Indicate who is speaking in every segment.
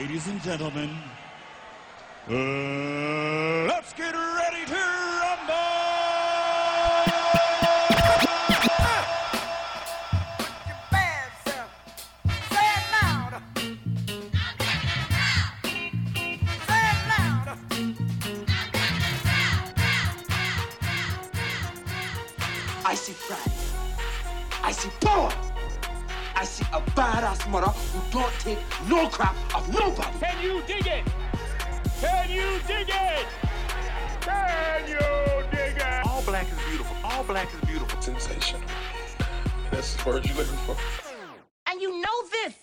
Speaker 1: ladies and gentlemen, uh, let's get ready to rumble!
Speaker 2: I see pride. I see power. I see a badass mother who don't take no crap of nobody.
Speaker 3: Can you dig it? Can you dig it? Can you dig it?
Speaker 4: All black is beautiful. All black is beautiful.
Speaker 5: Sensational. That's the word you're looking for.
Speaker 6: And you know this,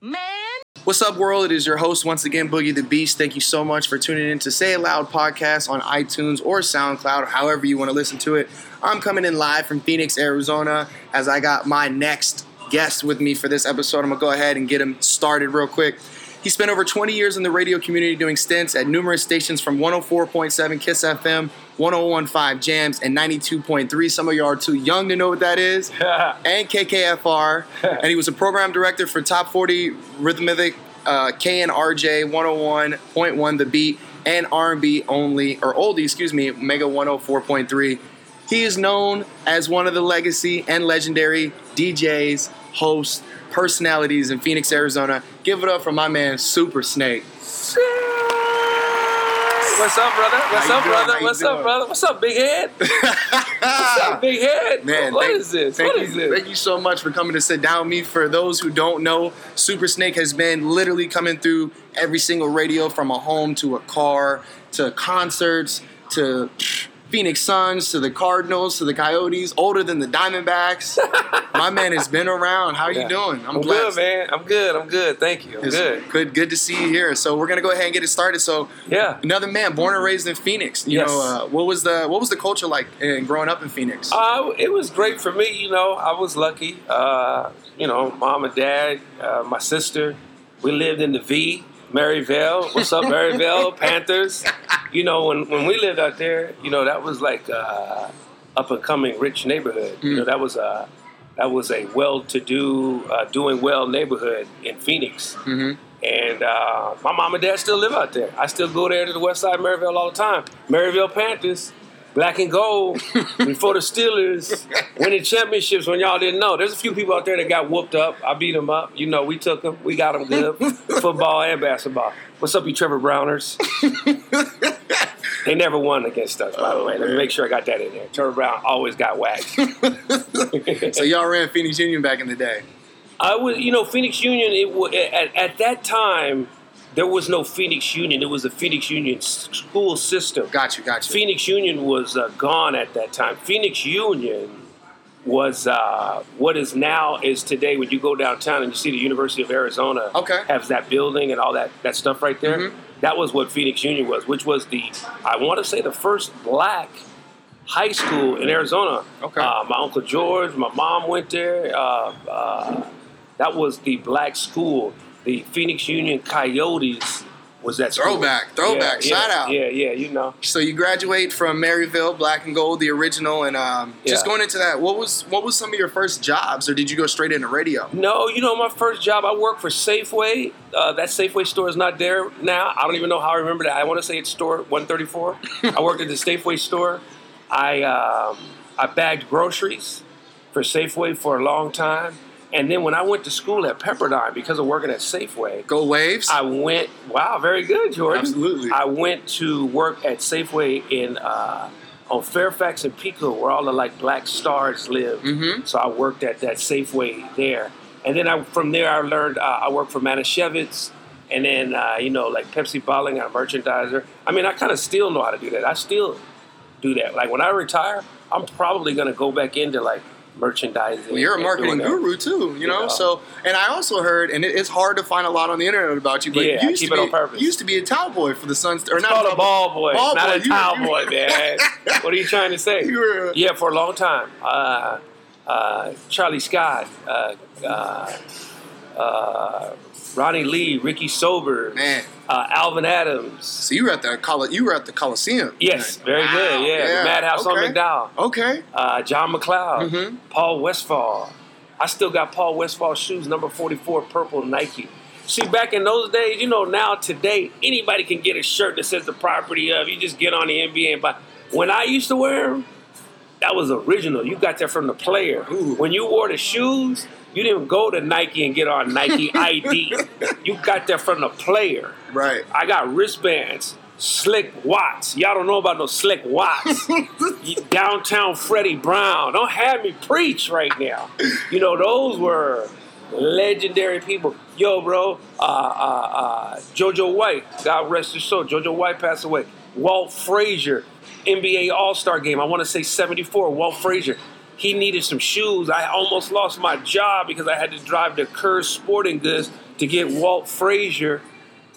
Speaker 6: man.
Speaker 7: What's up, world? It is your host once again, Boogie the Beast. Thank you so much for tuning in to Say It Loud podcast on iTunes or SoundCloud, or however you want to listen to it. I'm coming in live from Phoenix, Arizona, as I got my next guest with me for this episode. I'm gonna go ahead and get him started real quick. He spent over 20 years in the radio community doing stints at numerous stations from 104.7 Kiss FM, 1015 Jams, and 92.3. Some of y'all are too young to know what that is. and KKFR. and he was a program director for Top 40 Rhythmic, uh, KNRJ 101.1 The Beat, and R&B only, or oldie, excuse me, Mega 104.3. He is known as one of the legacy and legendary DJs, hosts, personalities in Phoenix, Arizona. Give it up for my man, Super Snake.
Speaker 4: What's up, brother? What's up,
Speaker 7: doing?
Speaker 4: brother? What's up, brother? What's up, big head? What's up, big head?
Speaker 7: Man,
Speaker 4: what
Speaker 7: thank,
Speaker 4: is this? What
Speaker 7: you,
Speaker 4: is this?
Speaker 7: Thank you so much for coming to sit down with me. For those who don't know, Super Snake has been literally coming through every single radio from a home to a car to concerts to Phoenix Suns to the Cardinals to the Coyotes, older than the Diamondbacks. My man has been around. How are
Speaker 4: Yeah.
Speaker 7: you doing?
Speaker 4: I'm good, man. I'm good. I'm good. Thank you. I'm
Speaker 7: It's
Speaker 4: good.
Speaker 7: good. Good to see you here. So we're gonna go ahead and get it started. So
Speaker 4: Yeah.
Speaker 7: another man, born and raised in Phoenix. You
Speaker 4: Yes.
Speaker 7: know, uh, what was the what was the culture like in growing up in Phoenix?
Speaker 4: Uh, it was great for me. You know, I was lucky. Uh, you know, mom and dad, uh, my sister. We lived in the V, Maryvale. What's up, Maryvale? Panthers. You know, when, when we lived out there, you know, that was like uh, up and coming rich neighborhood. You know, that was a that was a well-to-do, uh, doing well neighborhood in Phoenix.
Speaker 7: Mhm.
Speaker 4: And uh, my mom and dad still live out there. I still go there to the west side of Maryvale all the time. Maryvale Panthers, black and gold, before the Steelers, winning championships when y'all didn't know. There's a few people out there that got whooped up. I beat them up. You know, we took them. We got them good. Football and basketball. What's up, you Trevor Browners? they never won against us, by the oh, way. Let me make sure I got that in there. Trevor Browne always got whacked.
Speaker 7: so y'all ran Phoenix Union back in the day.
Speaker 4: I was, you know, Phoenix Union. It at, at that time there was no Phoenix Union. It was a Phoenix Union school system.
Speaker 7: Got you, got you.
Speaker 4: Phoenix Union was uh, gone at that time. Phoenix Union was uh, what is now is today. When you go downtown and you see the University of Arizona,
Speaker 7: Okay.
Speaker 4: has that building and all that that stuff right there.
Speaker 7: Mhm.
Speaker 4: That was what Phoenix Union was, which was the I want to say the first black high school in Arizona.
Speaker 7: Okay.
Speaker 4: Uh, my uncle George, my mom went there. Uh, uh, that was the black school. The Phoenix Union Coyotes was that school.
Speaker 7: Throwback, throwback,
Speaker 4: Yeah,
Speaker 7: shout
Speaker 4: yeah,
Speaker 7: out.
Speaker 4: Yeah, yeah, you know.
Speaker 7: So you graduate from Maryvale, Black and Gold, the original, and um, just going into that, what was what was some of your first jobs, or did you go straight into radio?
Speaker 4: No, you know, my first job, I worked for Safeway. Uh, that Safeway store is not there now. I don't even know how I remember that. I want to say it's store 134. I worked at the Safeway store. I um, I bagged groceries for Safeway for a long time. And then when I went to school at Pepperdine, because of working at Safeway,
Speaker 7: Go Waves.
Speaker 4: I went. Wow, very good, Jordan.
Speaker 7: Absolutely.
Speaker 4: I went to work at Safeway in uh, on Fairfax and Pico, where all the like black stars live.
Speaker 7: Mhm.
Speaker 4: So I worked at that Safeway there, and then I from there I learned uh, I worked for Manischewitz, and then uh, you know like Pepsi bottling, I'm a merchandiser. I mean, I kind of still know how to do that. I still do that. Like when I retire, I'm probably gonna go back into like merchandising.
Speaker 7: Well, you're a marketing guru too, you know. So, and I also heard, and it, it's hard to find a lot on the internet about you, but
Speaker 4: Yeah,
Speaker 7: you used to be,
Speaker 4: on
Speaker 7: used to be a towel boy for the Suns, or
Speaker 4: It's
Speaker 7: not
Speaker 4: called a
Speaker 7: towel
Speaker 4: ball boy,
Speaker 7: Ball
Speaker 4: not
Speaker 7: boy.
Speaker 4: a towel boy, man. what are you trying to say? Yeah, for a long time. Uh, uh, Charlie Scott, uh, uh, uh, Ronnie Lee, Ricky Sober,
Speaker 7: Man.
Speaker 4: uh, Alvin Adams.
Speaker 7: So you were at the Coli- you were at the Coliseum.
Speaker 4: Yes, very
Speaker 7: Wow,
Speaker 4: good. Yeah, the Madhouse on
Speaker 7: okay.
Speaker 4: McDowell.
Speaker 7: Okay.
Speaker 4: Uh, John McLeod,
Speaker 7: Mhm.
Speaker 4: Paul Westphal. I still got Paul Westphal shoes, number 44, purple Nike. See, back in those days, you know, now today, anybody can get a shirt that says the property of. You just get on the NBA and buy. When I used to wear them, that was original. You got that from the player. When you wore the shoes, you didn't go to Nike and get on Nike ID. You got that from the player.
Speaker 7: Right.
Speaker 4: I got wristbands, Slick Watts. Y'all don't know about no Slick Watts. Downtown Freddie Brown. Don't have me preach right now. You know, those were legendary people. Yo, bro, uh, uh, uh, JoJo White, God rest his soul. JoJo White passed away. Walt Frazier, NBA All Star game. I want to say 74. Walt Frazier. He needed some shoes. I almost lost my job because I had to drive to Kerr Sporting Goods to get Walt Frazier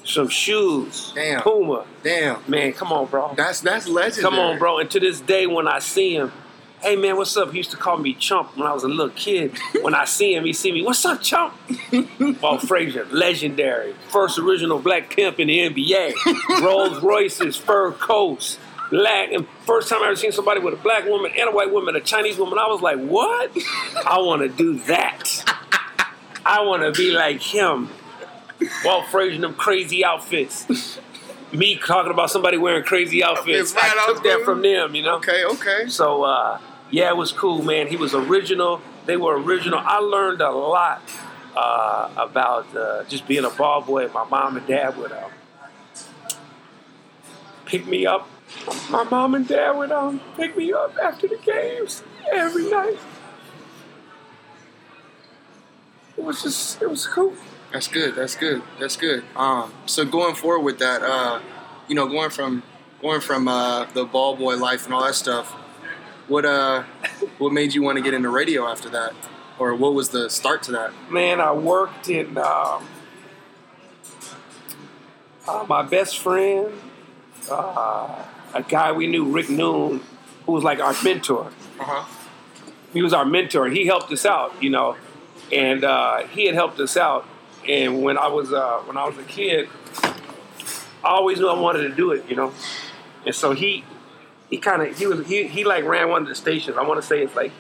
Speaker 4: some shoes.
Speaker 7: Damn.
Speaker 4: Puma.
Speaker 7: Damn.
Speaker 4: Man, come on, bro.
Speaker 7: That's that's legendary.
Speaker 4: Come on, bro. And to this day, when I see him, hey man, what's up? He used to call me Chump when I was a little kid. When I see him, he see me, what's up, Chump? Walt Frazier, legendary, first original black pimp in the NBA. Rolls Royces, fur coats. Black, and first time I ever seen somebody with a black woman and a white woman, a Chinese woman, I was like, what? I want to do that. I want to be like him. Walt Frazier, in them crazy outfits. Me talking about somebody wearing crazy outfits.
Speaker 7: Right,
Speaker 4: I
Speaker 7: I
Speaker 4: took
Speaker 7: was
Speaker 4: that from them, you know.
Speaker 7: Okay, okay.
Speaker 4: So uh, yeah, it was cool, man. He was original. They were original. I learned a lot uh, about uh, just being a ball boy. My mom and dad would um, pick me up. My mom and dad would um, pick me up after the games every night. It was just, it was cool.
Speaker 7: That's good. That's good. That's good. Um, so going forward with that, uh, you know, going from going from uh, the ball boy life and all that stuff, what uh, what made you want to get into radio after that, or what was the start to that?
Speaker 4: Man, I worked in um, uh, my best friend, uh, a guy we knew, Rick Noon, who was like our mentor.
Speaker 7: Uh-huh.
Speaker 4: He was our mentor. He helped us out, you know, and uh, he had helped us out. And when I was uh, when I was a kid, I always knew I wanted to do it, you know. And so he he kind of he was he he like ran one of the stations. I want to say it's like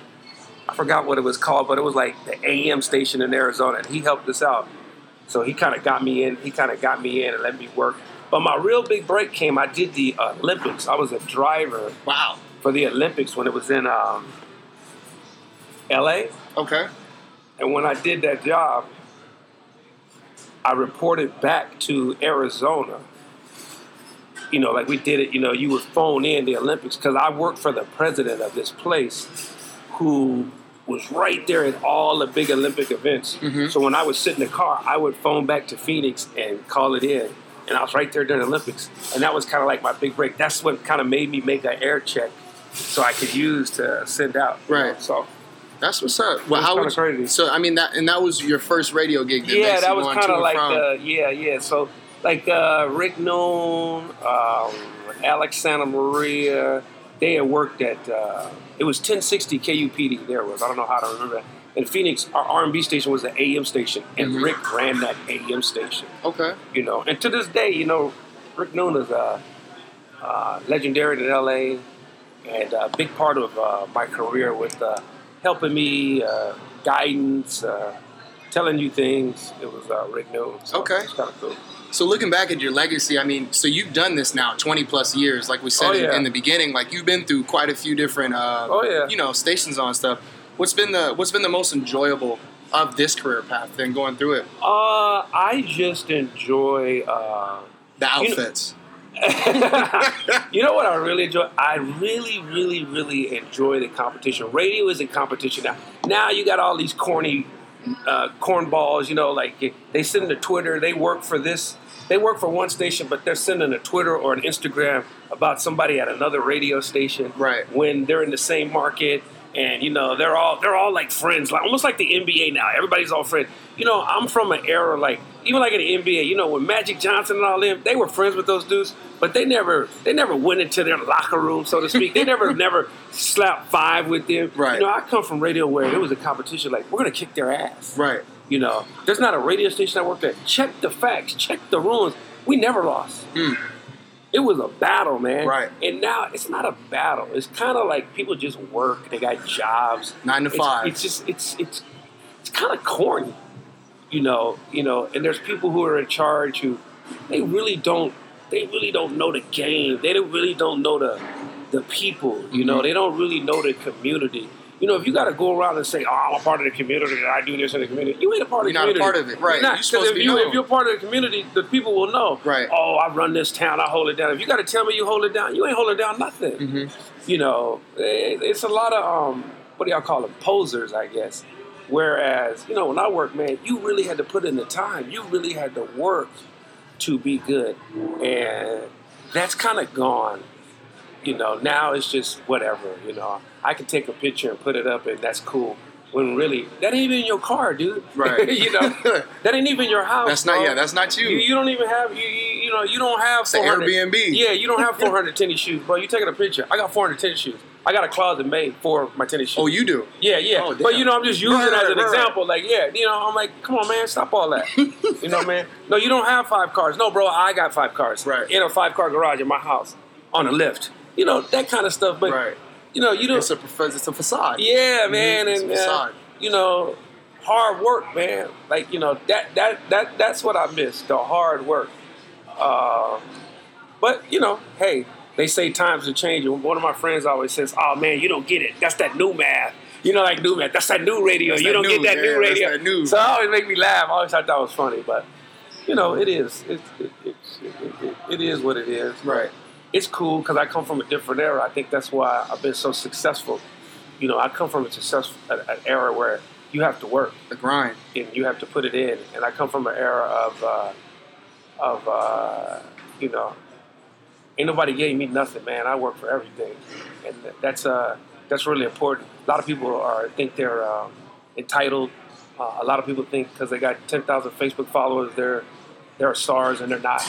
Speaker 4: I forgot what it was called, but it was like the AM station in Arizona, and he helped us out. So he kind of got me in. He kind of got me in and let me work. But my real big break came. I did the Olympics. I was a driver
Speaker 7: Wow.
Speaker 4: for the Olympics when it was in um, L.A.
Speaker 7: Okay.
Speaker 4: And when I did that job, I reported back to Arizona. You know, like we did it, you know, you would phone in the Olympics because I worked for the president of this place who was right there at all the big Olympic events. Mm-hmm. So when I would sit in the car, I would phone back to Phoenix and call it in. And I was right there during the Olympics. And that was kind of like my big break. That's what kind of made me make an air check so I could use to send out. you know,
Speaker 7: Right.
Speaker 4: So
Speaker 7: That's what's up. Well,
Speaker 4: was
Speaker 7: how
Speaker 4: kinda crazy.
Speaker 7: so? I mean that, and that was your first radio gig. That
Speaker 4: yeah, that was kind of like the yeah, yeah. So like uh, Rick Noon, um, Alex Santa Maria, they had worked at uh, it was 1060 KUPD. There was I don't know how to remember that. In Phoenix, our R&B station was the AM station, and
Speaker 7: Mhm.
Speaker 4: Rick ran that AM station.
Speaker 7: Okay.
Speaker 4: You know, and to this day, you know, Rick Noon is uh, uh, legendary in LA, and a big part of uh, my career with uh, helping me, uh, guidance, uh, telling you things. It was uh, Rick Noon. So
Speaker 7: Okay.
Speaker 4: it's kind of cool.
Speaker 7: So looking back at your legacy, I mean, so you've done this now 20 plus years, like we said
Speaker 4: Oh,
Speaker 7: in,
Speaker 4: yeah.
Speaker 7: in the beginning. Like you've been through quite a few different, uh,
Speaker 4: Oh, yeah.
Speaker 7: you know, stations on stuff. What's been the What's been the most enjoyable of this career path and going through it?
Speaker 4: Uh, I just enjoy. Uh,
Speaker 7: The
Speaker 4: You know-
Speaker 7: outfits.
Speaker 4: you know what I really enjoy? I really, really, really enjoy the competition. Radio is in competition now. Now you got all these corny uh, cornballs. You know, like they send to Twitter. They work for this. They work for one station, but they're sending a Twitter or an Instagram about somebody at another radio station.
Speaker 7: Right.
Speaker 4: When they're in the same market, and you know they're all they're all like friends, like almost like the NBA now. Everybody's all friends. You know, I'm from an era like even like in the NBA. You know, when Magic Johnson and all them, they were friends with those dudes, but they never they never went into their locker room, so to speak. They never never slapped five with them.
Speaker 7: Right.
Speaker 4: You know, I come from radio where it was a competition. Like we're gonna kick their ass.
Speaker 7: Right.
Speaker 4: You know, there's not a radio station I worked at. Check the facts, check the rules. We never lost. Hmm. It was a battle, man.
Speaker 7: Right.
Speaker 4: And now it's not a battle. It's kind of like people just work. They got jobs.
Speaker 7: Nine to
Speaker 4: It's-
Speaker 7: five.
Speaker 4: It's just it's it's it's kind of corny. You know, you know, and there's people who are in charge who they really don't they really don't know the game. They don't really don't know the the people. You know, they don't really know the community. You know, if you got to go around and say, "Oh, I'm a part of the community. and I do this in the community," you ain't a part of it
Speaker 7: You're
Speaker 4: of the
Speaker 7: not a part of it, right.
Speaker 4: You're not.
Speaker 7: You're
Speaker 4: 'Cause
Speaker 7: supposed to
Speaker 4: if
Speaker 7: be
Speaker 4: you if you're part of the community, the people will know.
Speaker 7: Right.
Speaker 4: Oh, I run this town. I hold it down. If you got to tell me you hold it down, you ain't holding down nothing.
Speaker 7: Mm-hmm.
Speaker 4: You know, it, it's a lot of um, what do y'all call them? Posers, I guess. Whereas, you know, when I work, man, you really had to put in the time. You really had to work to be good, and that's kind of gone. You know, now it's just whatever. You know, I can take a picture and put it up, and that's cool. When really, that ain't even your car, dude.
Speaker 7: Right.
Speaker 4: you know, that ain't even your house.
Speaker 7: That's not.
Speaker 4: bro.
Speaker 7: Yeah, that's not you.
Speaker 4: You, you don't even have you, you you know you don't have
Speaker 7: an
Speaker 4: 400
Speaker 7: Airbnb.
Speaker 4: Yeah, you don't have 400 tennis shoes, bro. You taking a picture? I got 400 tennis shoes. I got a closet made for my tennis shoes.
Speaker 7: oh, you do.
Speaker 4: Yeah, yeah.
Speaker 7: Oh,
Speaker 4: but you know, I'm just using
Speaker 7: Right,
Speaker 4: it as an
Speaker 7: right.
Speaker 4: example. Like, yeah, you know, I'm like, come on, man, stop all that. you know, man. No, you don't have five cars. No, bro, I got five cars.
Speaker 7: Right.
Speaker 4: In a five car garage in my house on a lift. You know that kind of stuff. But
Speaker 7: Right.
Speaker 4: you know, you don't.
Speaker 7: It's a it's a facade.
Speaker 4: Yeah, man,
Speaker 7: It's a
Speaker 4: and uh,
Speaker 7: facade.
Speaker 4: you know, hard work, man. Like you know that that that that's what I miss the hard work. Uh, but you know, hey, they say times are changing. One of my friends always says, "Oh man, you don't get it. That's that new math." You know, like new math. That's that new radio.
Speaker 7: That's
Speaker 4: you don't
Speaker 7: new,
Speaker 4: get that
Speaker 7: yeah,
Speaker 4: new radio.
Speaker 7: that new.
Speaker 4: So it always make me laugh. I always thought that was funny, but you know, it is. It, it, it, it, it, it is what it is.
Speaker 7: Right.
Speaker 4: It's cool because I come from a different era. I think that's why I've been so successful. You know, I come from a successful an, an era where you have to work
Speaker 7: The grind.
Speaker 4: and you have to put it in. And I come from an era of, uh, of uh, you know, ain't nobody gave me nothing, man. I work for everything, and that's uh, that's really important. A lot of people are think they're um, entitled. Uh, a lot of people think because they got ten thousand Facebook followers, they're they're stars, and they're not.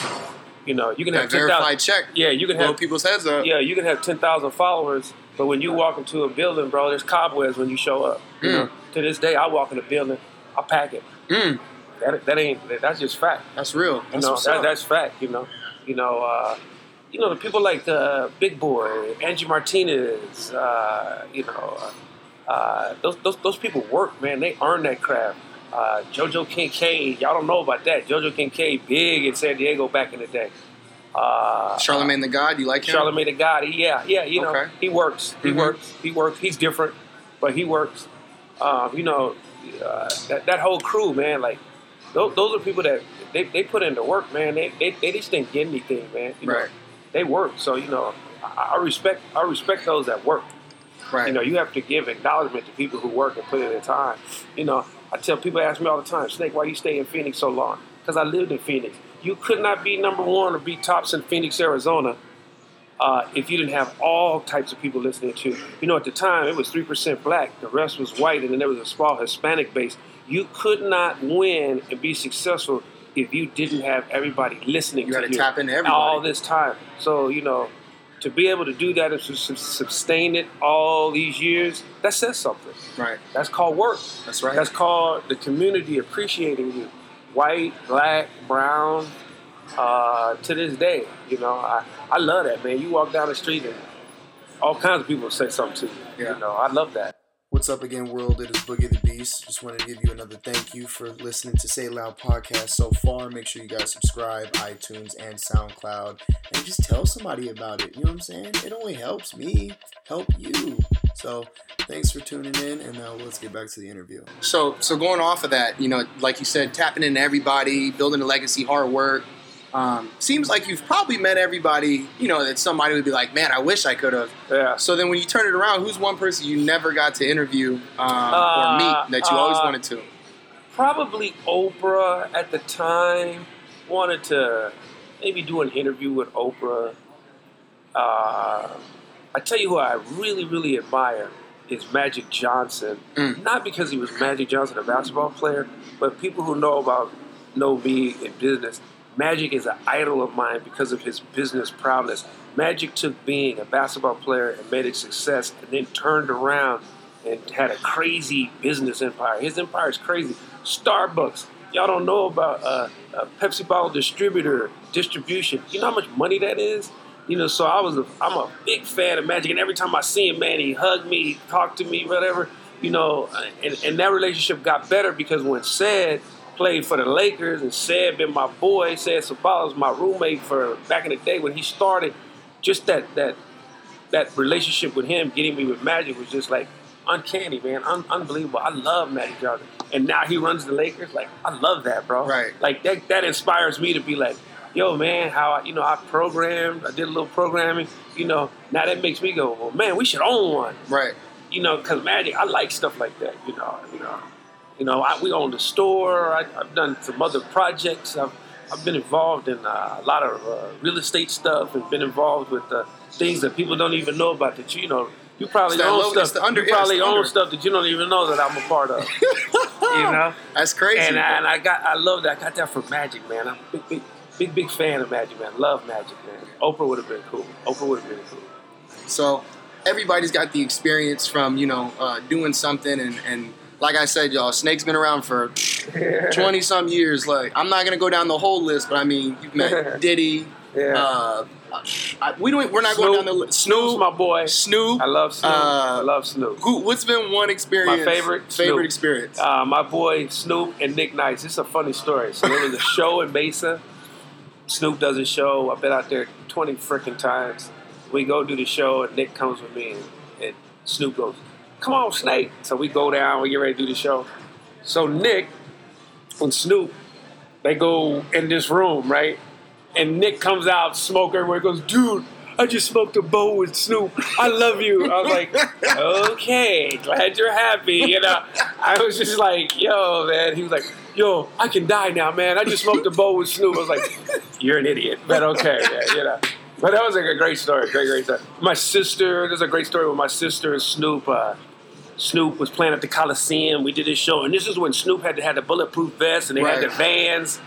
Speaker 4: You know, you can
Speaker 7: That
Speaker 4: have 10,000
Speaker 7: verified check.
Speaker 4: Yeah, you can
Speaker 7: Blow
Speaker 4: have
Speaker 7: people's heads up.
Speaker 4: yeah, you can have ten thousand followers, but when you walk into a building, bro, there's cobwebs when you show up. You know, to this day, I walk in a building, I pack it.
Speaker 7: Mm.
Speaker 4: That, that ain't that's just fact.
Speaker 7: That's real.
Speaker 4: You
Speaker 7: That's
Speaker 4: know,
Speaker 7: what's
Speaker 4: that, that's fact. You know, you know, uh, you know the people like the Big Boy, Angie Martinez. Uh, you know, uh, uh, those, those those people work, man. They earn that craft. Uh, JoJo Kincaid, y'all don't know about that. JoJo Kincaid, big in San Diego back in the day. Uh,
Speaker 7: Charlemagne the God. You like him?
Speaker 4: Charlemagne the God, yeah, yeah, you know,
Speaker 7: Okay.
Speaker 4: he works, he
Speaker 7: Mhm.
Speaker 4: works, he works. He's different, but he works. Um, you know, uh, that that whole crew, man, like those, those are people that they, they put into work, man. They, they they just didn't get anything, man. You know,
Speaker 7: Right.
Speaker 4: they work, so you know, I, I respect I respect those that work.
Speaker 7: Right.
Speaker 4: You know, you have to give acknowledgement to people who work and put in their time. You know, I tell people ask me all the time, Snake, why you stay in Phoenix so long? Because I lived in Phoenix. You could not be number one or be tops in Phoenix, Arizona, uh, if you didn't have all types of people listening to. You. You know, at the time it was three percent black, the rest was white, and then there was a small Hispanic base. You could not win and be successful if you didn't have everybody listening
Speaker 7: You
Speaker 4: to
Speaker 7: gotta
Speaker 4: you
Speaker 7: tap into everybody.
Speaker 4: all this time. So you know, to be able to do that and to sustain it all these years, that says something.
Speaker 7: right.
Speaker 4: That's called work.
Speaker 7: That's right.
Speaker 4: That's called the community appreciating you. White, black, brown, uh, to this day. You know, I, I love that, man. You walk down the street and all kinds of people say something to you.
Speaker 7: Yeah.
Speaker 4: You know, I love that.
Speaker 7: What's up again, world? It is Boogie the Beast. Just wanted to give you another thank you for listening to Say Loud podcast so far. Make sure you guys subscribe, iTunes and SoundCloud, and just tell somebody about it. You know what I'm saying? It only helps me help you. So thanks for tuning in, and now let's get back to the interview. So, so going off of that, you know, like you said, tapping into everybody, building a legacy, hard work. Um, seems like you've probably met everybody. You know that somebody would be like, "Man, I wish I could have."
Speaker 4: Yeah.
Speaker 7: So then, when you turn it around, who's one person you never got to interview um,
Speaker 4: Uh,
Speaker 7: or meet that you always
Speaker 4: uh,
Speaker 7: wanted to?
Speaker 4: Probably Oprah at the time wanted to maybe do an interview with Oprah. Uh, I tell you who I really, really admire is Magic Johnson.
Speaker 7: Mm.
Speaker 4: Not because he was Magic Johnson, a basketball player, but people who know about know me in business. Magic is an idol of mine because of his business prowess. Magic took being a basketball player and made it success, and then turned around and had a crazy business empire. His empire is crazy. Starbucks, y'all don't know about uh, a Pepsi bottle distributor distribution. You know how much money that is. You know, so I was a, I'm a big fan of Magic, and every time I see him, man, he hugged me, he talked to me, whatever. You know, and, and that relationship got better because when said played for the Lakers, and Seb been my boy. Seb Sabala was my roommate for back in the day when he started. Just that that that relationship with him, getting me with Magic, was just like uncanny, man, Un- unbelievable. I love Magic Johnson, and now he runs the Lakers. Like I love that, bro.
Speaker 7: Right.
Speaker 4: Like that that inspires me to be like, yo, man, how I, you know I programmed, I did a little programming. You know, now that makes me go, well, man, we should own one
Speaker 7: Right.
Speaker 4: you know, because Magic, I like stuff like that. You know, you know, you know. I, we own the store. I, I've done some other projects. I've I've been involved in uh, a lot of uh, real estate stuff and been involved with uh, things that people don't even know about. That you know, you probably own
Speaker 7: low-
Speaker 4: stuff.
Speaker 7: under-
Speaker 4: you probably own
Speaker 7: under.
Speaker 4: stuff that you don't even know that I'm a part of. you know,
Speaker 7: That's crazy.
Speaker 4: and I, and I got I love that. I got that from Magic, man. I'm a big big big big fan of Magic, man. Love Magic, man. Oprah would have been cool. Oprah would have been cool.
Speaker 7: So everybody's got the experience from you know uh, doing something, and, and like I said, y'all, Snake's been around for twenty some years. Like I'm not gonna go down the whole list, but I mean, you've met Diddy.
Speaker 4: Yeah.
Speaker 7: Uh, I, we don't. We're not
Speaker 4: Snoop,
Speaker 7: going down the list.
Speaker 4: Snoop's my boy.
Speaker 7: Snoop.
Speaker 4: I love Snoop.
Speaker 7: Uh,
Speaker 4: I love Snoop.
Speaker 7: Who? What's been one experience?
Speaker 4: My favorite?
Speaker 7: Favorite
Speaker 4: Snoop.
Speaker 7: experience.
Speaker 4: Uh, my boy Snoop and Nick Nice. It's a funny story. So there was a show in Mesa. Snoop does a show. I've been out there 20 freaking times. We go do the show, and Nick comes with me, and, and Snoop goes, Come on, Snake. So we go down, we get ready to do the show. So Nick and Snoop, they go in this room, right? And Nick comes out, smoke everywhere, goes, Dude, I just smoked a bowl with Snoop. I love you. I was like, okay, glad you're happy. You know, I was just like, yo, man. He was like, yo, I can die now, man. I just smoked a bowl with Snoop. I was like, you're an idiot, but okay, yeah, you know. But that was like a great story, great, great story. My sister, there's a great story with my sister and Snoop. Uh, Snoop was playing at the Coliseum. We did this show, and this is when Snoop had to had the bulletproof vest and they had the vans.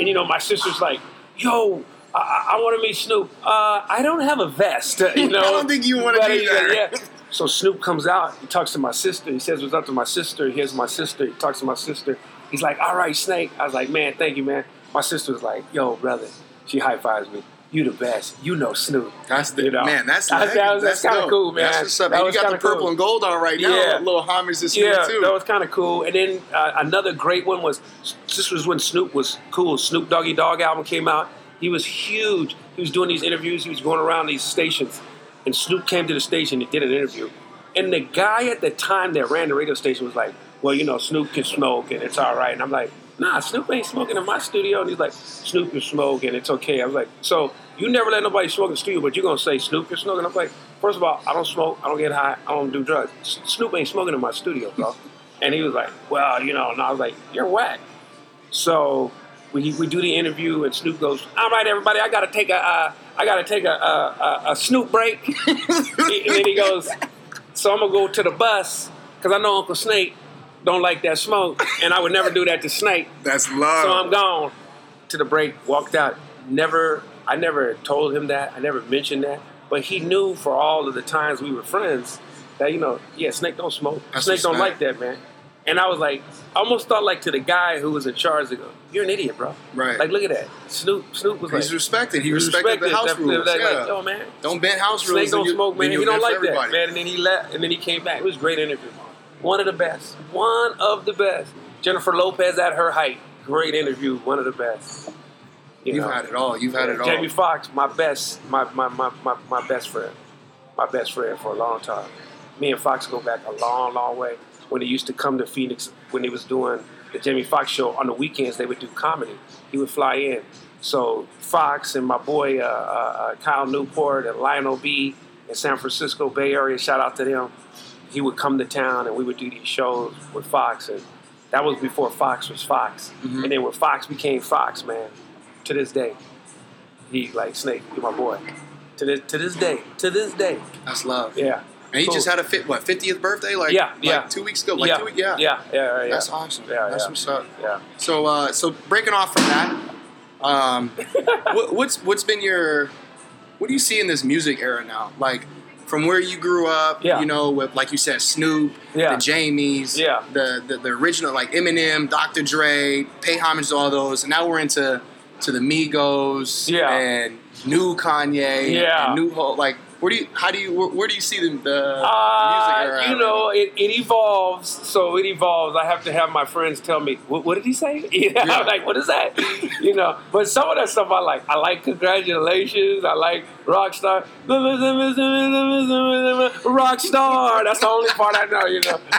Speaker 4: And you know, my sister's like, "Yo, I, I, want to meet Snoop. Uh, I don't have a vest. You know,
Speaker 7: I don't think you wanna
Speaker 4: But
Speaker 7: be there.
Speaker 4: Yeah. So Snoop comes out. He talks to my sister. He says what's up to my sister. Here's my sister. He talks to my sister. He's like, "All right, Snake." I was like, "Man, thank you, man." My sister was like, "Yo, brother." She high fives me. You the best. You know Snoop.
Speaker 7: That's the
Speaker 4: You know,
Speaker 7: man. That's
Speaker 4: that, that was, that's kind of cool, man.
Speaker 7: That's what's up.
Speaker 4: That
Speaker 7: you got the purple
Speaker 4: cool.
Speaker 7: and gold on right now.
Speaker 4: Yeah.
Speaker 7: Little homage to Snoop
Speaker 4: Yeah,
Speaker 7: too.
Speaker 4: that was kind of cool. And then uh, another great one was this was when Snoop was cool. Snoop Doggy Dogg album came out. He was huge. He was doing these interviews. He was going around these stations, and Snoop came to the station and did an interview. And the guy at the time that ran the radio station was like, "Well, you know, Snoop can smoke, and it's all right." And I'm like, "Nah, Snoop ain't smoking in my studio." And he's like, "Snoop smoke, and it's okay." I was like, "So you never let nobody smoke in the studio, but you're gonna say Snoop smoke?" And I'm like, first of all, I don't smoke. I don't get high. I don't do drugs. Snoop ain't smoking in my studio, bro." And he was like, "Well, you know," and I was like, "You're whack." So we, we do the interview, and Snoop goes, "All right, everybody, I gotta take a uh, I gotta take a, a, a, a Snoop break." and then he goes, "So I'm gonna go to the bus because I know Uncle Snake don't like that smoke, and I would never do that to Snake.
Speaker 7: That's love.
Speaker 4: So I'm gone." To the break, walked out. Never, I never told him that. I never mentioned that, but he knew for all of the times we were friends that you know, yeah, Snake don't smoke.
Speaker 7: That's
Speaker 4: Snake don't like that, man. And I was like, I almost thought like to the guy who was in charge, to go, "You're an idiot, bro."
Speaker 7: Right.
Speaker 4: Like, look at that. Snoop, Snoop was
Speaker 7: He's
Speaker 4: like,
Speaker 7: respected. He
Speaker 4: he
Speaker 7: respected the house rules.
Speaker 4: Like,
Speaker 7: yeah.
Speaker 4: like, yo, man,
Speaker 7: don't bend house rules.
Speaker 4: Snake don't
Speaker 7: you-
Speaker 4: smoke, man. He don't like that, man. And then he left, and then he came back. It was a great interview. One of the best. One of the best. Jennifer Lopez at her height. Great interview. One of the best. You
Speaker 7: You've
Speaker 4: know.
Speaker 7: had it all. You've had it all.
Speaker 4: Jamie Foxx, my best, my, my, my, my, my best friend. My best friend for a long time. Me and Foxx go back a long, long way. When he used to come to Phoenix, when he was doing the Jamie Foxx show on the weekends, they would do comedy. He would fly in. So Foxx and my boy uh, uh, Kyle Newport and Lionel B in San Francisco Bay Area, shout out to them. He would come to town and we would do these shows with Foxx, and that was before Foxx was Foxx.
Speaker 7: Mm-hmm.
Speaker 4: And then when Foxx became Foxx, man, to this day, he like Snake, you my boy. To this to this day, to this day,
Speaker 7: That's love.
Speaker 4: yeah.
Speaker 7: And he
Speaker 4: Cool.
Speaker 7: just had a fit, what, 50th birthday? Like,
Speaker 4: Yeah,
Speaker 7: like
Speaker 4: yeah.
Speaker 7: two weeks ago. Like
Speaker 4: yeah.
Speaker 7: two weeks, yeah.
Speaker 4: yeah, yeah, yeah.
Speaker 7: That's awesome.
Speaker 4: Yeah,
Speaker 7: That's
Speaker 4: yeah.
Speaker 7: what's up.
Speaker 4: Yeah.
Speaker 7: So, uh, so breaking off from that, um, what, what's what's been your, what do you see in this music era now? Like, from where you grew up,
Speaker 4: Yeah.
Speaker 7: you know, with like you said, Snoop,
Speaker 4: Yeah.
Speaker 7: the Jamies,
Speaker 4: Yeah.
Speaker 7: the, the the original like Eminem, Dr. Dre, pay homage to all those, and now we're into to the Migos,
Speaker 4: Yeah.
Speaker 7: and new Kanye,
Speaker 4: Yeah.
Speaker 7: and new whole like Where do you? How do you? Where, where do you see the, the
Speaker 4: Uh,
Speaker 7: music era?
Speaker 4: you know, it, it evolves. So it evolves. I have to have my friends tell me, what, what did he say? Yeah, I'm like, what is that? you know, but some of that stuff I like. I like congratulations. I like Rockstar. Rockstar. That's the only part I know, you know.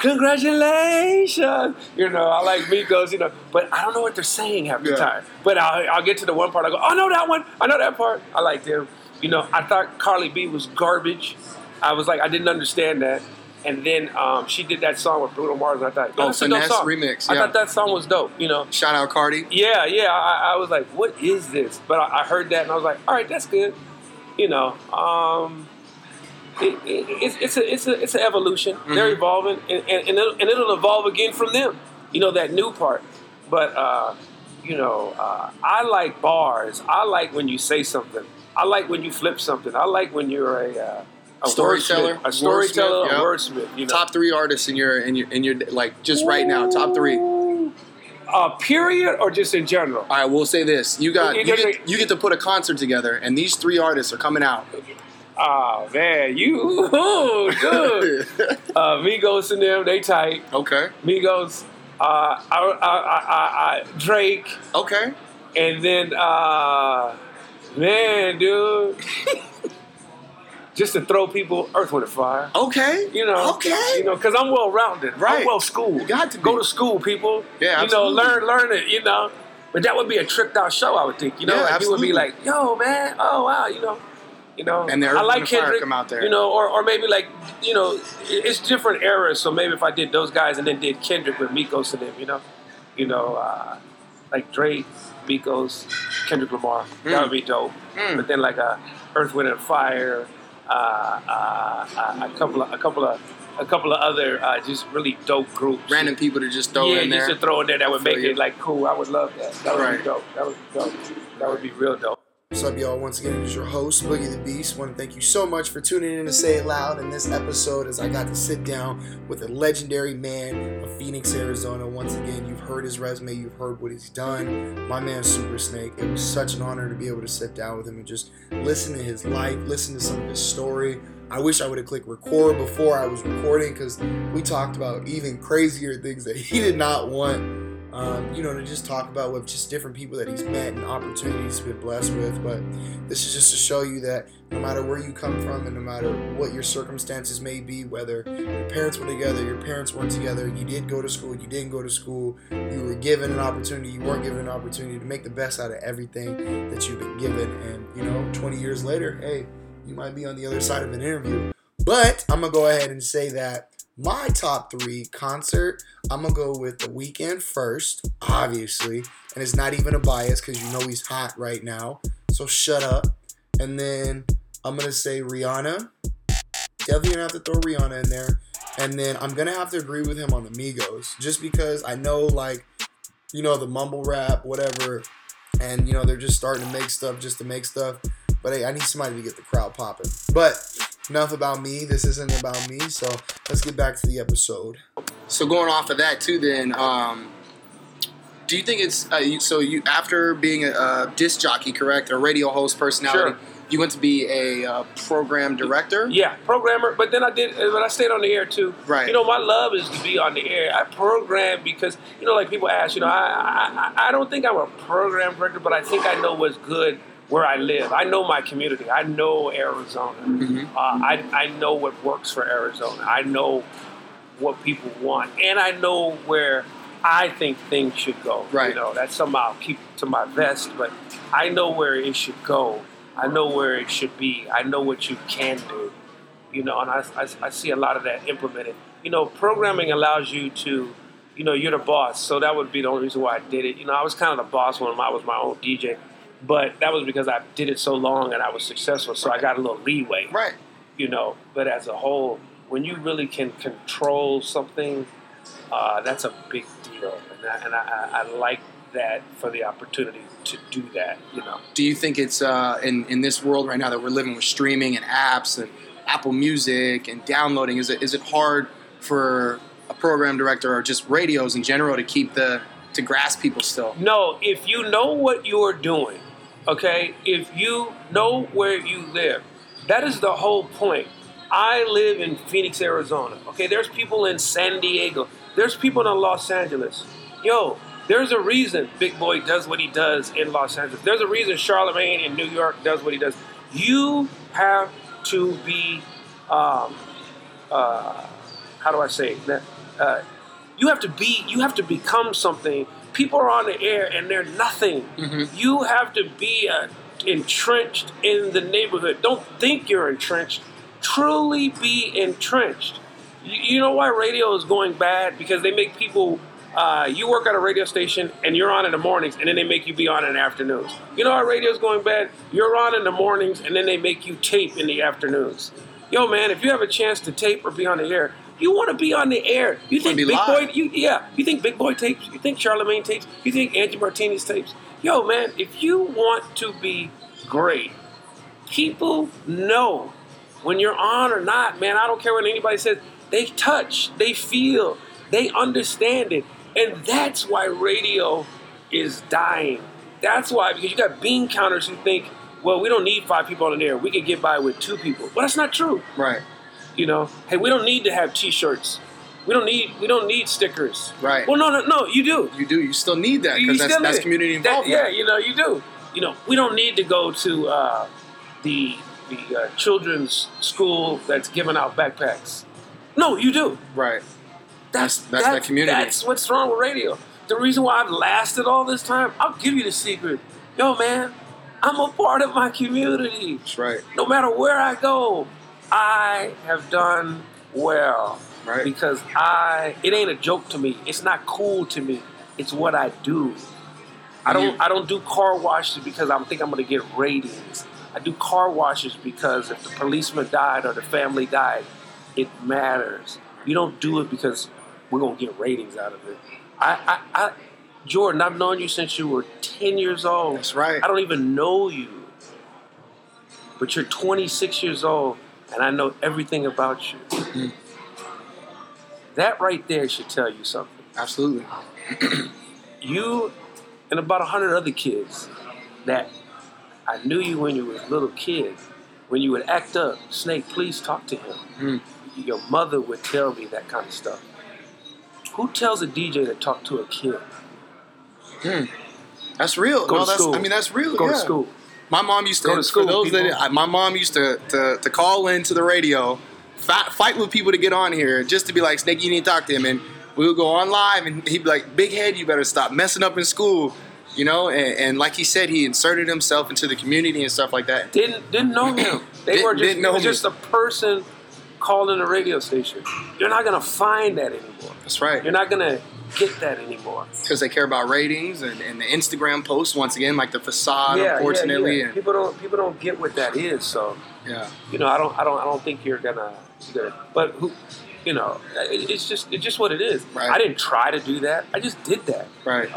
Speaker 4: Congratulations! You know, I like Migos, you know, but I don't know what they're saying half the
Speaker 7: Yeah.
Speaker 4: time. But I'll, I'll get to the one part. I go, oh, I know that one. I know that part. I like them. You know, I thought Cardi B was garbage. I was like, I didn't understand that. And then um, she did that song with Bruno Mars, and I thought,
Speaker 7: Oh,
Speaker 4: that's a dope
Speaker 7: Finesse
Speaker 4: song.
Speaker 7: remix,
Speaker 4: I thought that song was dope. You know,
Speaker 7: Shout out Cardi.
Speaker 4: yeah, yeah. I, I was like, what is this? But I, I heard that, and I was like, all right, that's good. You know, um, it, it, it's, it's a it's a it's an evolution.
Speaker 7: Mm-hmm.
Speaker 4: They're evolving, and, and, and, it'll, and it'll evolve again from them. You know that new part. But uh, you know, uh, I like bars. I like when you say something. I like when you flip something. I like when you're a, uh, a
Speaker 7: Storyteller,
Speaker 4: wordsmith, a storyteller,
Speaker 7: yeah.
Speaker 4: a wordsmith. You know,
Speaker 7: Top three artists in your in your in your like just right now. Top three. All
Speaker 4: uh, period, or just in general.
Speaker 7: right, we'll say this. You got you get, you get to put a concert together, and these three artists are coming out.
Speaker 4: Oh man, you ooh, good. uh, Migos and them, they tight.
Speaker 7: okay.
Speaker 4: Migos, uh, I, I, I, I, I, Drake,
Speaker 7: Okay.
Speaker 4: and then uh, man, dude, just to throw people Earth, Wind, and Fire.
Speaker 7: Okay.
Speaker 4: You know,
Speaker 7: Okay.
Speaker 4: You know, because I'm well rounded.
Speaker 7: Right.
Speaker 4: I'm well schooled.
Speaker 7: You got to be.
Speaker 4: go to school, people.
Speaker 7: Yeah,
Speaker 4: You know, learn, learn it. You know, but that would be a tricked out show. I would think. You know,
Speaker 7: Yeah,
Speaker 4: like, you would be like, "Yo, man, oh wow," you know. You know,
Speaker 7: And the
Speaker 4: I like Kendrick.
Speaker 7: come out there.
Speaker 4: You know, or, or maybe like you know, it's different eras. So maybe if I did those guys and then did Kendrick with Migos and them, you know, you know, uh, like Drake, Migos, Kendrick Lamar, that
Speaker 7: Mm.
Speaker 4: would be dope. But then like a Earth, Wind, and Fire, uh, uh, uh, a couple of a couple of a couple of other uh, just really dope groups.
Speaker 7: Random people to just throw
Speaker 4: yeah,
Speaker 7: in there.
Speaker 4: Yeah, just to throw in there that would make
Speaker 7: you.
Speaker 4: it like cool. I would love that. That would
Speaker 7: Right.
Speaker 4: be dope. That would be dope. That would be real dope.
Speaker 7: What's up, y'all? Once again, it is your host, Boogie the Beast. want to thank you so much for tuning in to Say It Loud in this episode as I got to sit down with a legendary man of Phoenix, Arizona. Once again, you've heard his resume, you've heard what he's done. My man, Super Snake. It was such an honor to be able to sit down with him and just listen to his life, listen to some of his story. I wish I would have clicked record before I was recording because we talked about even crazier things that he did not want um, you know, to just talk about with just different people that he's met and opportunities he's been blessed with. But this is just to show you that no matter where you come from and no matter what your circumstances may be, whether your parents were together, your parents weren't together, you did go to school, you didn't go to school, you were given an opportunity, you weren't given an opportunity to make the best out of everything that you've been given. And, you know, 20 years later, hey, you might be on the other side of an interview. But I'm going to go ahead and say that my top three concert, I'm gonna go with The Weeknd first, obviously, and it's not even a bias because you know he's hot right now. So shut up. And then I'm gonna say Rihanna. Definitely gonna have to throw Rihanna in there. And then I'm gonna have to agree with him on the Migos, just because I know like, you know, the mumble rap, whatever, and you know they're just starting to make stuff just to make stuff. But hey, I need somebody to get the crowd popping. But enough about me. This isn't about me. So let's get back to the episode. So going off of that too, then, um, do you think it's uh, you, so? You after being a, a disc jockey, correct, a radio host personality,
Speaker 4: Sure.
Speaker 7: you went to be a uh, program director.
Speaker 4: Yeah, programmer. But then I did, but I stayed on the air too.
Speaker 7: Right.
Speaker 4: You know, my love is to be on the air. I program because you know, like people ask, you know, I I, I don't think I'm a program director, but I think I know what's good where I live. I know my community. I know Arizona.
Speaker 7: Mm-hmm.
Speaker 4: Uh, I I know what works for Arizona. I know what people want, and I know where I think things should go.
Speaker 7: Right.
Speaker 4: You know, that's something I'll keep to my vest, but I know where it should go. I know where it should be. I know what you can do. You know, and I, I, I see a lot of that implemented. You know, programming allows you to, you know, you're the boss. So that would be the only reason why I did it. You know, I was kind of the boss when I was my own DJ, but that was because I did it so long and I was successful. So I got a little leeway
Speaker 7: Right.
Speaker 4: you know. But as a whole, when you really can control something, uh, that's a big deal, and I, and I, I like that for the opportunity to do that. You know,
Speaker 7: Do you think it's uh, in in this world right now that we're living with streaming and apps and Apple Music and downloading? Is it is it hard for a program director or just radios in general to keep the to grasp people still?
Speaker 4: no, if you know what you're doing, okay, if you know where you live, That is the whole point. I live in Phoenix, Arizona. Okay, there's people in San Diego. There's people in Los Angeles. Yo, there's a reason Big Boy does what he does in Los Angeles. There's a reason Charlemagne in New York does what he does. You have to be, um, uh, how do I say that? Uh, you have to be. You have to become something. People are on the air and they're nothing. You have to be uh, entrenched in the neighborhood. Don't think you're entrenched. Truly be entrenched. You, you know why radio is going bad? Because they make people. Uh, you work at a radio station and you're on in the mornings, and then they make you be on in the afternoons. You know why radio is going bad? You're on in the mornings, and then they make you tape in the afternoons. Yo, man, if you have a chance to tape or be on the air, you want to be on the air. You think Big Boy? You yeah. You think Big Boy tapes? You think Charlemagne tapes? You think Angie Martinez tapes? Yo, man, if you want to be great, people know when you're on or not, man. I don't care what anybody says. They touch, they feel, they understand it. And that's why radio is dying. That's why, because you got bean counters who think, well, we don't need five people on the air. We can get by with two people. Well, that's not true.
Speaker 7: Right.
Speaker 4: You know, hey, we don't need to have T-shirts. We don't need we don't need stickers.
Speaker 7: Right.
Speaker 4: Well, no, no, no. You do.
Speaker 7: You do. You still need that because that's, that's community
Speaker 4: that-
Speaker 7: involvement.
Speaker 4: yeah, you know, you do. You know, we don't need to go to uh, the the uh, children's school that's giving out backpacks. No, you do.
Speaker 7: Right.
Speaker 4: That's
Speaker 7: That's- that's that community.
Speaker 4: That's what's wrong with radio. The reason why I've lasted all this time, I'll give you the secret. Yo, man, I'm a part of my community.
Speaker 7: That's right.
Speaker 4: No matter where I go, I have done well.
Speaker 7: Right.
Speaker 4: Because I it ain't a joke to me. It's not cool to me. It's what I do. I don't
Speaker 7: You-
Speaker 4: I don't do car washes because I think I'm gonna get ratings. I do car washes because if the policeman died or the family died, it matters. You don't do it because we're gonna get ratings out of it. I, I, I Jordan, I've known you since you were 10 years old.
Speaker 7: That's right.
Speaker 4: I don't even know you. But you're 26 years old and I know everything about you. That right there should tell you something.
Speaker 7: Absolutely.
Speaker 4: You and about a hundred other kids that I knew you when you were a little kid. When you would act up, Snake, please talk to him.
Speaker 7: Mm.
Speaker 4: Your mother would tell me that kind of stuff. Who tells a DJ to talk to a kid?
Speaker 7: That's real.
Speaker 4: Go
Speaker 7: no,
Speaker 4: to
Speaker 7: that's,
Speaker 4: school.
Speaker 7: I mean, that's real.
Speaker 4: Go
Speaker 7: yeah.
Speaker 4: to school.
Speaker 7: My mom used to
Speaker 4: Go to school,
Speaker 7: For those that. I- my mom used to, to to call into the radio, fight, fight with people to get on here, just to be like, Snake, you need to talk to him, and we would go on live, and he'd be like, Big head, you better stop messing up in school, you know. And, and like he said, he inserted himself into the community and stuff like that.
Speaker 4: Didn't didn't know him. They
Speaker 7: Didn't-
Speaker 4: were just,
Speaker 7: know
Speaker 4: just a person calling a radio station. You're not gonna find that anymore.
Speaker 7: That's right.
Speaker 4: You're not gonna get that anymore.
Speaker 7: because they care about ratings and, and the Instagram posts once again, like the facade, unfortunately,
Speaker 4: yeah, yeah.
Speaker 7: and
Speaker 4: people don't people don't get what that is. So
Speaker 7: yeah,
Speaker 4: you know, I don't, I don't, I don't think you're gonna, you're gonna but who, you know, it, it's just, it's just what it is.
Speaker 7: Right.
Speaker 4: I didn't try to do that. I just did that.
Speaker 7: right,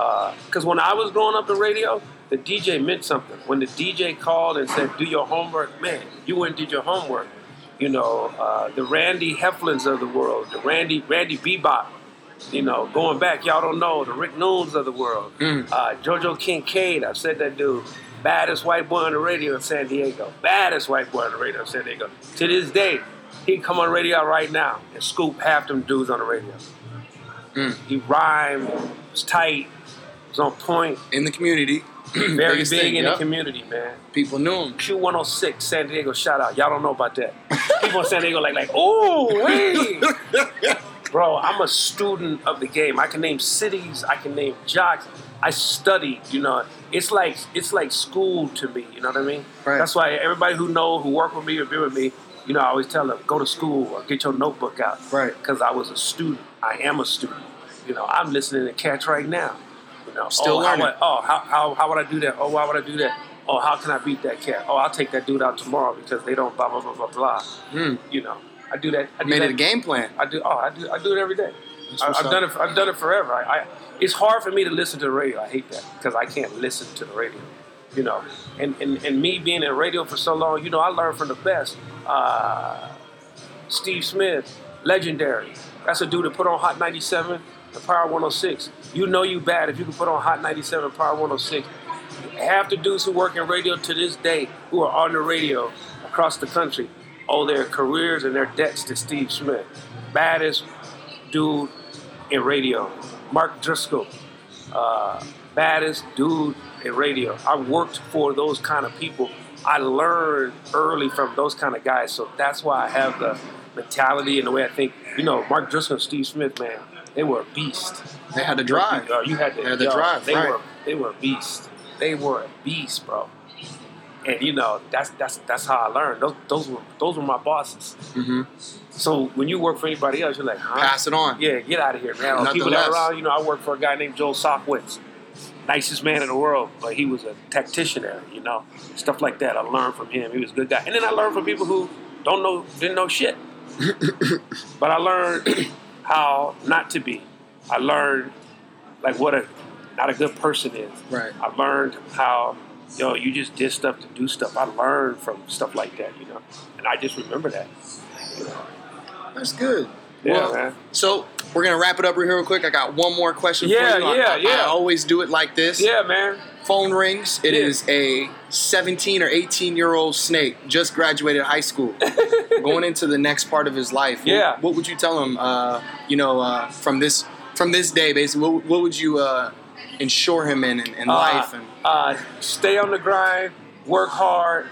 Speaker 4: Because when I was growing up in radio, the DJ meant something. When the DJ called and said, "Do your homework," man, you went and did your homework. You know, uh, the Randy Heflins of the world, the Randy Randy Bebop. You know, going back, y'all don't know the Rick Noons of the world, uh, JoJo Kincaid. I've said that dude, baddest white boy on the radio in San Diego, baddest white boy on the radio in San Diego. To this day, he come on radio right now and scoop half them dudes on the radio. He rhymed, was tight, was on point,
Speaker 7: in the community,
Speaker 4: very big
Speaker 7: thing,
Speaker 4: in
Speaker 7: yep.
Speaker 4: the community, man.
Speaker 7: people knew him.
Speaker 4: Q106, San Diego, shout out. Y'all don't know about that. People in San Diego like, like, oh, hey. Bro, I'm a student of the game. I can name cities, I can name jocks. I studied, you know. It's like it's like school to me, you know what I mean?
Speaker 7: Right.
Speaker 4: That's why everybody who know, who work with me or be with me, you know, I always tell them, go to school or get your notebook out.
Speaker 7: Right.
Speaker 4: Because I was a student. I am a student. You know, I'm listening to cats right now. You know,
Speaker 7: Still
Speaker 4: oh, how
Speaker 7: learning.
Speaker 4: would- oh, how, how, how would I do that? Oh, why would I do that? Oh, how can I beat that cat? Oh, I'll take that dude out tomorrow because they don't blah blah blah blah blah. Hmm. You know, I do that. I do.
Speaker 7: Made
Speaker 4: that.
Speaker 7: it a game plan.
Speaker 4: I do. Oh, I do. I do it every day. I, I've done it. I've done it forever. I, I. It's hard for me to listen to the radio. I hate that because I can't listen to the radio. You know, and, and and me being in radio for so long, you know, I learned from the best. Uh, Steve Smith, legendary. That's a dude that put on Hot 97 and Power 106. You know you bad if you can put on Hot 97 and Power 106. Half the dudes who work in radio to this day who are on the radio across the country owe their careers and their debts to Steve Smith. Baddest dude in radio. Mark Driscoll, uh, baddest dude in radio. I worked for those kind of people. I learned early from those kind of guys, so that's why I have the mentality and the way I think. You know, Mark Driscoll and Steve Smith, man, they were a beast.
Speaker 7: They had to drive.
Speaker 4: Uh, you had to,
Speaker 7: They had to
Speaker 4: yo,
Speaker 7: drive,
Speaker 4: They
Speaker 7: right.
Speaker 4: were they were a beast. They were a beast, bro. And you know that's that's that's how I learned. Those those were those were my bosses.
Speaker 7: Mhm.
Speaker 4: So when you work for anybody else, you're like, huh?
Speaker 7: Pass it on.
Speaker 4: Yeah, get out of here, man. Or people that around, you know, I work for a guy named Joel Sockwitz. Nicest man in the world, but he was a tactician there, you know. Stuff like that. I learned from him. He was a good guy. And then I learned from people who don't know didn't know shit. but I learned how not to be. I learned like what a not a good person is.
Speaker 7: Right.
Speaker 4: I learned how yo, you just did stuff to do stuff. I learned from stuff like that, you know. And I just remember that. You know.
Speaker 7: That's good.
Speaker 4: Yeah,
Speaker 7: well,
Speaker 4: man.
Speaker 7: so we're gonna wrap it up real quick. I got one more question
Speaker 4: Yeah,
Speaker 7: for you. I-
Speaker 4: yeah,
Speaker 7: I,
Speaker 4: yeah.
Speaker 7: I always do it like this.
Speaker 4: Yeah, man.
Speaker 7: Phone rings. It
Speaker 4: Yeah.
Speaker 7: is a 17 or 18 year old snake, just graduated high school, going into the next part of his life. What-
Speaker 4: Yeah.
Speaker 7: What, would you tell him? Uh, you know, uh, from this from this day, basically, what, what would you uh, ensure him in in, in
Speaker 4: Uh,
Speaker 7: life? And
Speaker 4: uh, stay on the grind, work hard,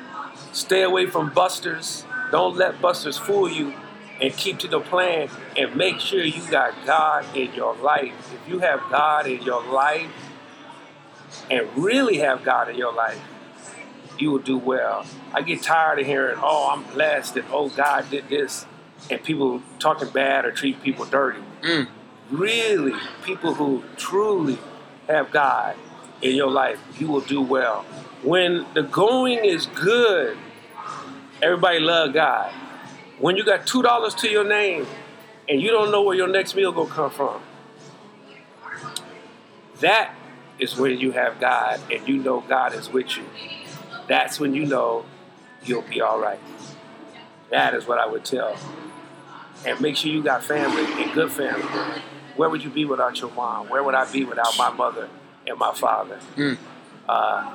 Speaker 4: stay away from busters. Don't let busters fool you, and keep to the plan. And make sure you got God in your life. If you have God in your life, and really have God in your life, you will do well. I get tired of hearing, "Oh, I'm blessed," and "Oh, God did this," and people talking bad or treat people dirty.
Speaker 7: Mm.
Speaker 4: Really, people who truly have God in your life, you will do well. When the going is good, everybody love God. When you got two dollars to your name and you don't know where your next meal gonna come from, that is when you have God and you know God is with you. That's when you know you'll be all right. That is what I would tell. And make sure you got family and good family. Where would you be without your mom? Where would I be without my mother and my father?
Speaker 7: Mm.
Speaker 4: Uh,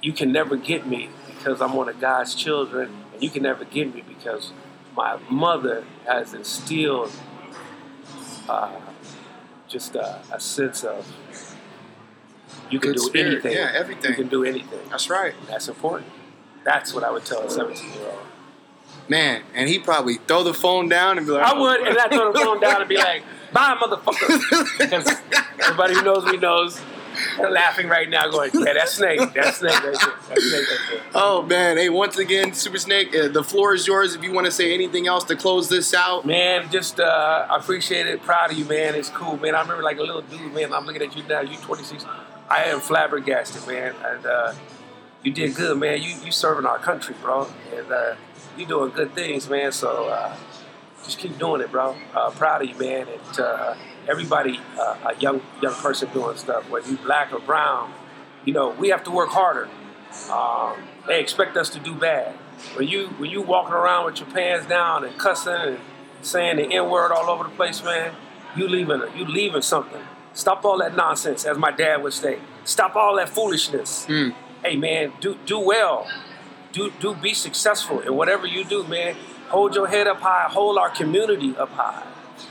Speaker 4: you can never get me because I'm one of God's children, and you can never get me because my mother has instilled uh, just a, a sense of you can
Speaker 7: Good
Speaker 4: do
Speaker 7: spirit.
Speaker 4: anything.
Speaker 7: Yeah, everything.
Speaker 4: You can do anything.
Speaker 7: that's right,
Speaker 4: That's important. That's what I would tell a 17 year old.
Speaker 7: man. And he probably throw the phone down and be like,
Speaker 4: I would, and I throw the phone down and be like, "Bye, motherfucker," because everybody who knows me knows. They're laughing right now, going, "Yeah, that's Snake. That's Snake right snake, That's Snake there."
Speaker 7: Oh man! Hey, once again, Super Snake, uh, the floor is yours. If you want to say anything else to close this out,
Speaker 4: Man, just uh, I appreciate it. Proud of you, man. It's cool, man. I remember like a little dude, man. I'm looking at you now. You 26. I am flabbergasted, man. And uh, you did good, man. You you serving our country, bro. And uh, you doing good things, man. So uh, just keep doing it, bro. Uh, proud of you, man. And uh, everybody, uh, a young young person doing stuff, whether you black or brown, you know, we have to work harder. Um, they expect us to do bad. When you when you walking around with your pants down and cussing and saying the N word all over the place, man, you leaving you leaving something. Stop all that nonsense, as my dad would say. Stop all that foolishness.
Speaker 7: Mm.
Speaker 4: Hey man, do do well. Do do be successful in whatever you do, man. Hold your head up high. Hold our community up high.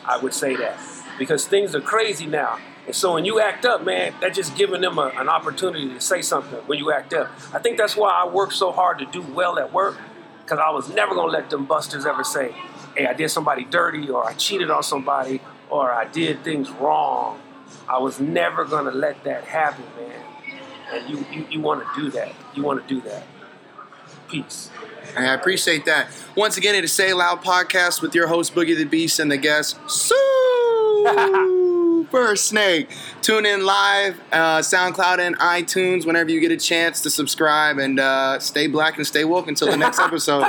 Speaker 4: I would say that because things are crazy now. And so when you act up, man, that's just giving them a, an opportunity to say something when you act up. I think that's why I work so hard to do well at work because I was never going to let them busters ever say, hey, I did somebody dirty or I cheated on somebody or I did things wrong. I was never going to let that happen, man. And you, you, you want to do that. You want to do that. Peace.
Speaker 7: I appreciate that. Once again, it is Say Loud podcast with your host Boogie the Beast and the guest Super Snake. Tune in live, uh, SoundCloud and iTunes whenever you get a chance to subscribe and uh, stay black and stay woke until the next episode.